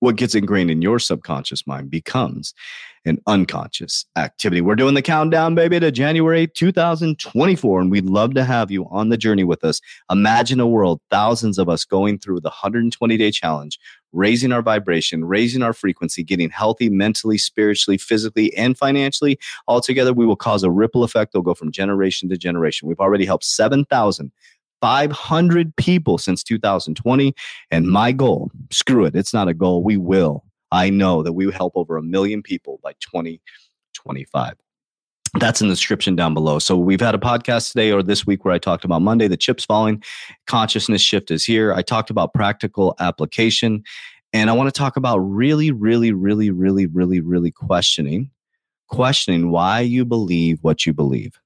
What gets ingrained in your subconscious mind becomes an unconscious activity. We're doing the countdown, baby, to January 2024, and we'd love to have you on the journey with us. Imagine a world, thousands of us going through the 120 day challenge, raising our vibration, raising our frequency, getting healthy mentally, spiritually, physically, and financially. Altogether, we will cause a ripple effect that'll go from generation to generation. We've already helped 7,000 500 people since 2020. And my goal, screw it, it's not a goal. We will I know that we will help over a million people by 2025. That's in the description down below. So we've had a podcast today or this week where I talked about Monday, the chips falling, consciousness shift is here. I talked about practical application. And I want to talk about really, really, really, really, really, really questioning, questioning why you believe what you believe.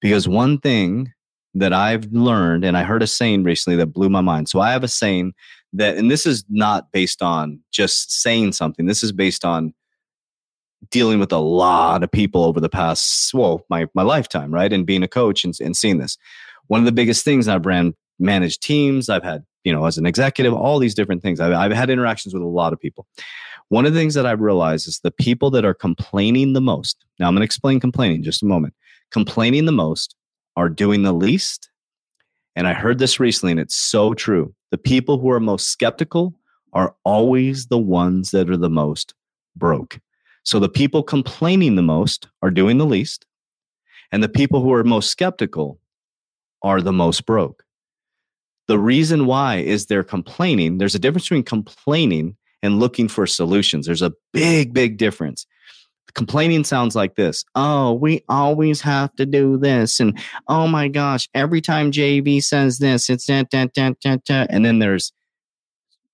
Because one thing that I've learned, and I heard a saying recently that blew my mind. So I have a saying that and this is not based on just saying something. This is based on dealing with a lot of people over the past well my, my lifetime right? And being a coach and, and seeing this. One of the biggest things i've ran managed teams i've had you know as an executive all these different things. I've, I've had interactions with a lot of people. One of the things that i've realized is the people that are complaining the most now i'm going to explain complaining in just a moment. Complaining the most are doing the least and I heard this recently, and it's so true. The people who are most skeptical are always the ones that are the most broke. So the people complaining the most are doing the least, and the people who are most skeptical are the most broke. The reason why is they're complaining. There's a difference between complaining and looking for solutions. There's a big, big difference complaining sounds like this oh we always have to do this and oh my gosh every time jv says this it's that that that that and then there's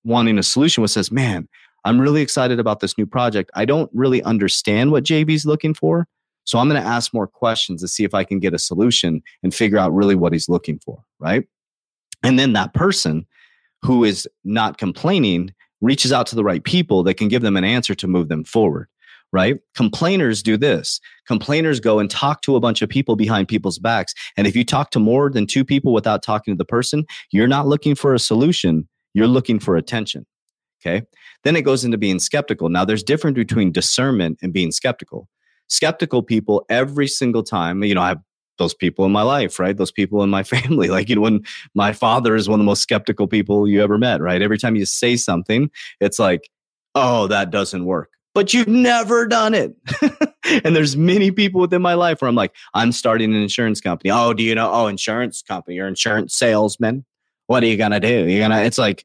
wanting a solution which says man i'm really excited about this new project. I don't really understand what jv's looking for so i'm going to ask more questions to see if i can get a solution and figure out really what he's looking for right? And then that person who is not complaining reaches out to the right people that can give them an answer to move them forward right? Complainers do this. Complainers go and talk to a bunch of people behind people's backs. And if you talk to more than two people without talking to the person, you're not looking for a solution, you're looking for attention. Okay. Then it goes into being skeptical. Now, there's difference between discernment and being skeptical. Skeptical people, every single time, you know, I have those people in my life, right? Those people in my family. Like, you know, when my father is one of the most skeptical people you ever met, right? Every time you say something, it's like, oh, that doesn't work but you've never done it. and there's many people within my life where I'm like, I'm starting an insurance company. Oh, do you know? Oh, insurance company, you're insurance salesman. What are you gonna do? You're gonna. It's like,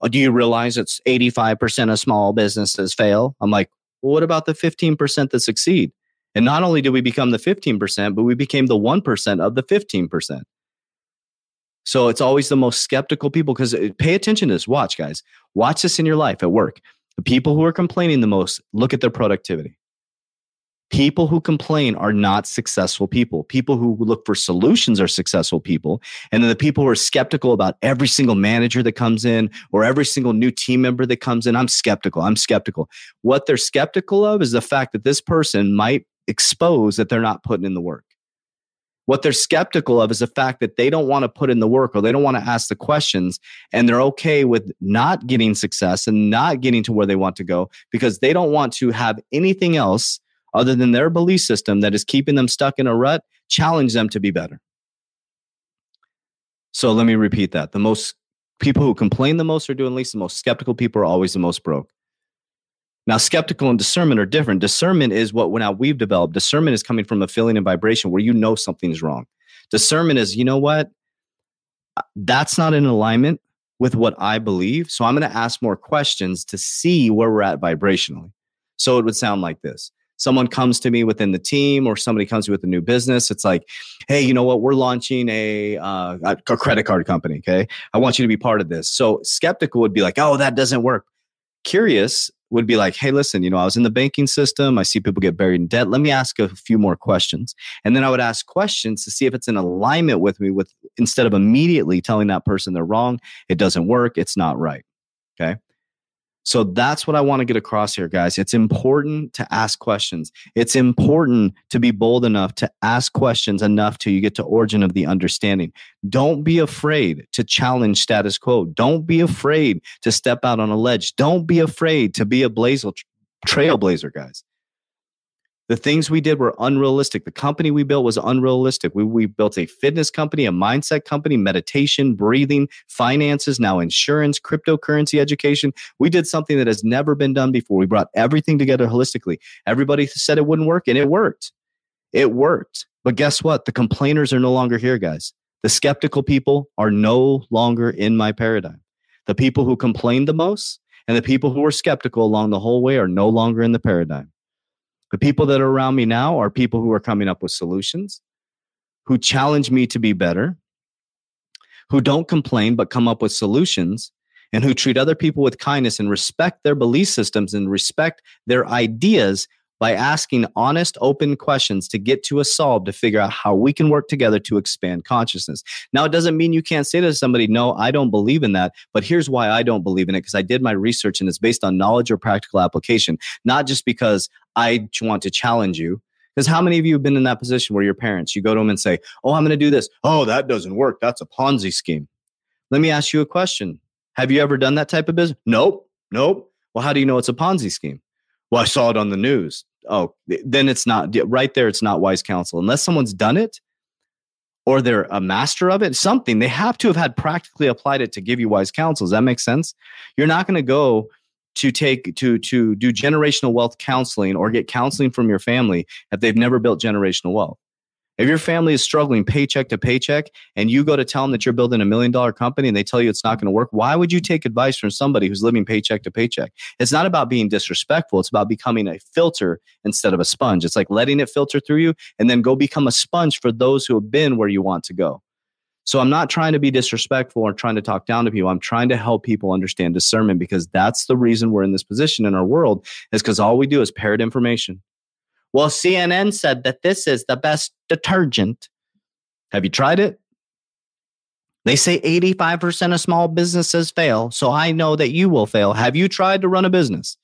oh, do you realize it's 85% of small businesses fail? I'm like, well, what about the 15% that succeed? And not only did we become the 15%, but we became the 1% of the 15%. So it's always the most skeptical people because uh, pay attention to this. Watch, guys. Watch this in your life at work. The people who are complaining the most, look at their productivity. People who complain are not successful people. People who look for solutions are successful people. And then the people who are skeptical about every single manager that comes in or every single new team member that comes in, I'm skeptical. I'm skeptical. What they're skeptical of is the fact that this person might expose that they're not putting in the work. What they're skeptical of is the fact that they don't want to put in the work or they don't want to ask the questions and they're okay with not getting success and not getting to where they want to go because they don't want to have anything else other than their belief system that is keeping them stuck in a rut, challenge them to be better. So let me repeat that. The most people who complain the most are doing least, the most skeptical people are always the most broke. Now, skeptical and discernment are different. Discernment is what now we've developed. Discernment is coming from a feeling and vibration where you know something's wrong. Discernment is, you know what? Uh, that's not in alignment with what I believe. So I'm going to ask more questions to see where we're at vibrationally. So it would sound like this someone comes to me within the team or somebody comes with a new business it's like hey you know what we're launching a, uh, a credit card company okay i want you to be part of this so skeptical would be like oh that doesn't work curious would be like hey listen you know i was in the banking system. I see people get buried in debt. Let me ask a few more questions. And then i would ask questions to see if it's in alignment with me with instead of immediately telling that person they're wrong it doesn't work. It's not right. Okay so that's what I want to get across here, guys. It's important to ask questions. It's important to be bold enough to ask questions enough till you get to origin of the understanding. Don't be afraid to challenge status quo. Don't be afraid to step out on a ledge. Don't be afraid to be a blazer, trailblazer, guys. The things we did were unrealistic. The company we built was unrealistic. We, we built a fitness company, a mindset company, meditation, breathing, finances, now insurance, cryptocurrency education. We did something that has never been done before. We brought everything together holistically. Everybody said it wouldn't work, and it worked. It worked. But guess what? The complainers are no longer here, guys. The skeptical people are no longer in my paradigm. The people who complained the most and the people who were skeptical along the whole way are no longer in the paradigm. The people that are around me now are people who are coming up with solutions, who challenge me to be better, who don't complain but come up with solutions, and who treat other people with kindness and respect their belief systems and respect their ideas by asking honest, open questions to get to a solve to figure out how we can work together to expand consciousness. Now, it doesn't mean you can't say to somebody, No, I don't believe in that, but here's why I don't believe in it because I did my research and it's based on knowledge or practical application, not just because I want to challenge you. Because how many of you have been in that position where your parents, you go to them and say, Oh, I'm going to do this. Oh, that doesn't work. That's a Ponzi scheme. Let me ask you a question. Have you ever done that type of business? Nope. Nope. Well, how do you know it's a Ponzi scheme? Well, I saw it on the news oh, then it's not right there. It's not wise counsel unless someone's done it or they're a master of it. Something they have to have had practically applied it to give you wise counsel. Does that make sense? You're not going to go to take to to do generational wealth counseling or get counseling from your family if they've never built generational wealth. If your family is struggling paycheck to paycheck and you go to tell them that you're building a million dollar company and they tell you it's not going to work, why would you take advice from somebody who's living paycheck to paycheck? It's not about being disrespectful. It's about becoming a filter instead of a sponge. It's like letting it filter through you and then go become a sponge for those who have been where you want to go. So I'm not trying to be disrespectful or trying to talk down to people. I'm trying to help people understand discernment because that's the reason we're in this position in our world is because all we do is parrot information. Well, CNN said that this is the best detergent. Have you tried it? They say 85% of small businesses fail. So I know that you will fail. Have you tried to run a business?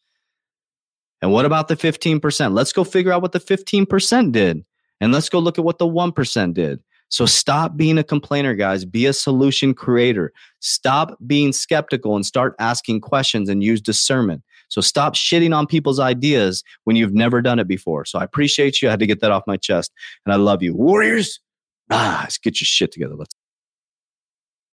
And what about the 15%? Let's go figure out what the 15% did. And let's go look at what the 1% did. So stop being a complainer, guys. Be a solution creator. Stop being skeptical and start asking questions and use discernment. So stop shitting on people's ideas when you've never done it before. So I appreciate you. I had to get that off my chest. And I love you. Warriors, ah, let's get your shit together. Let's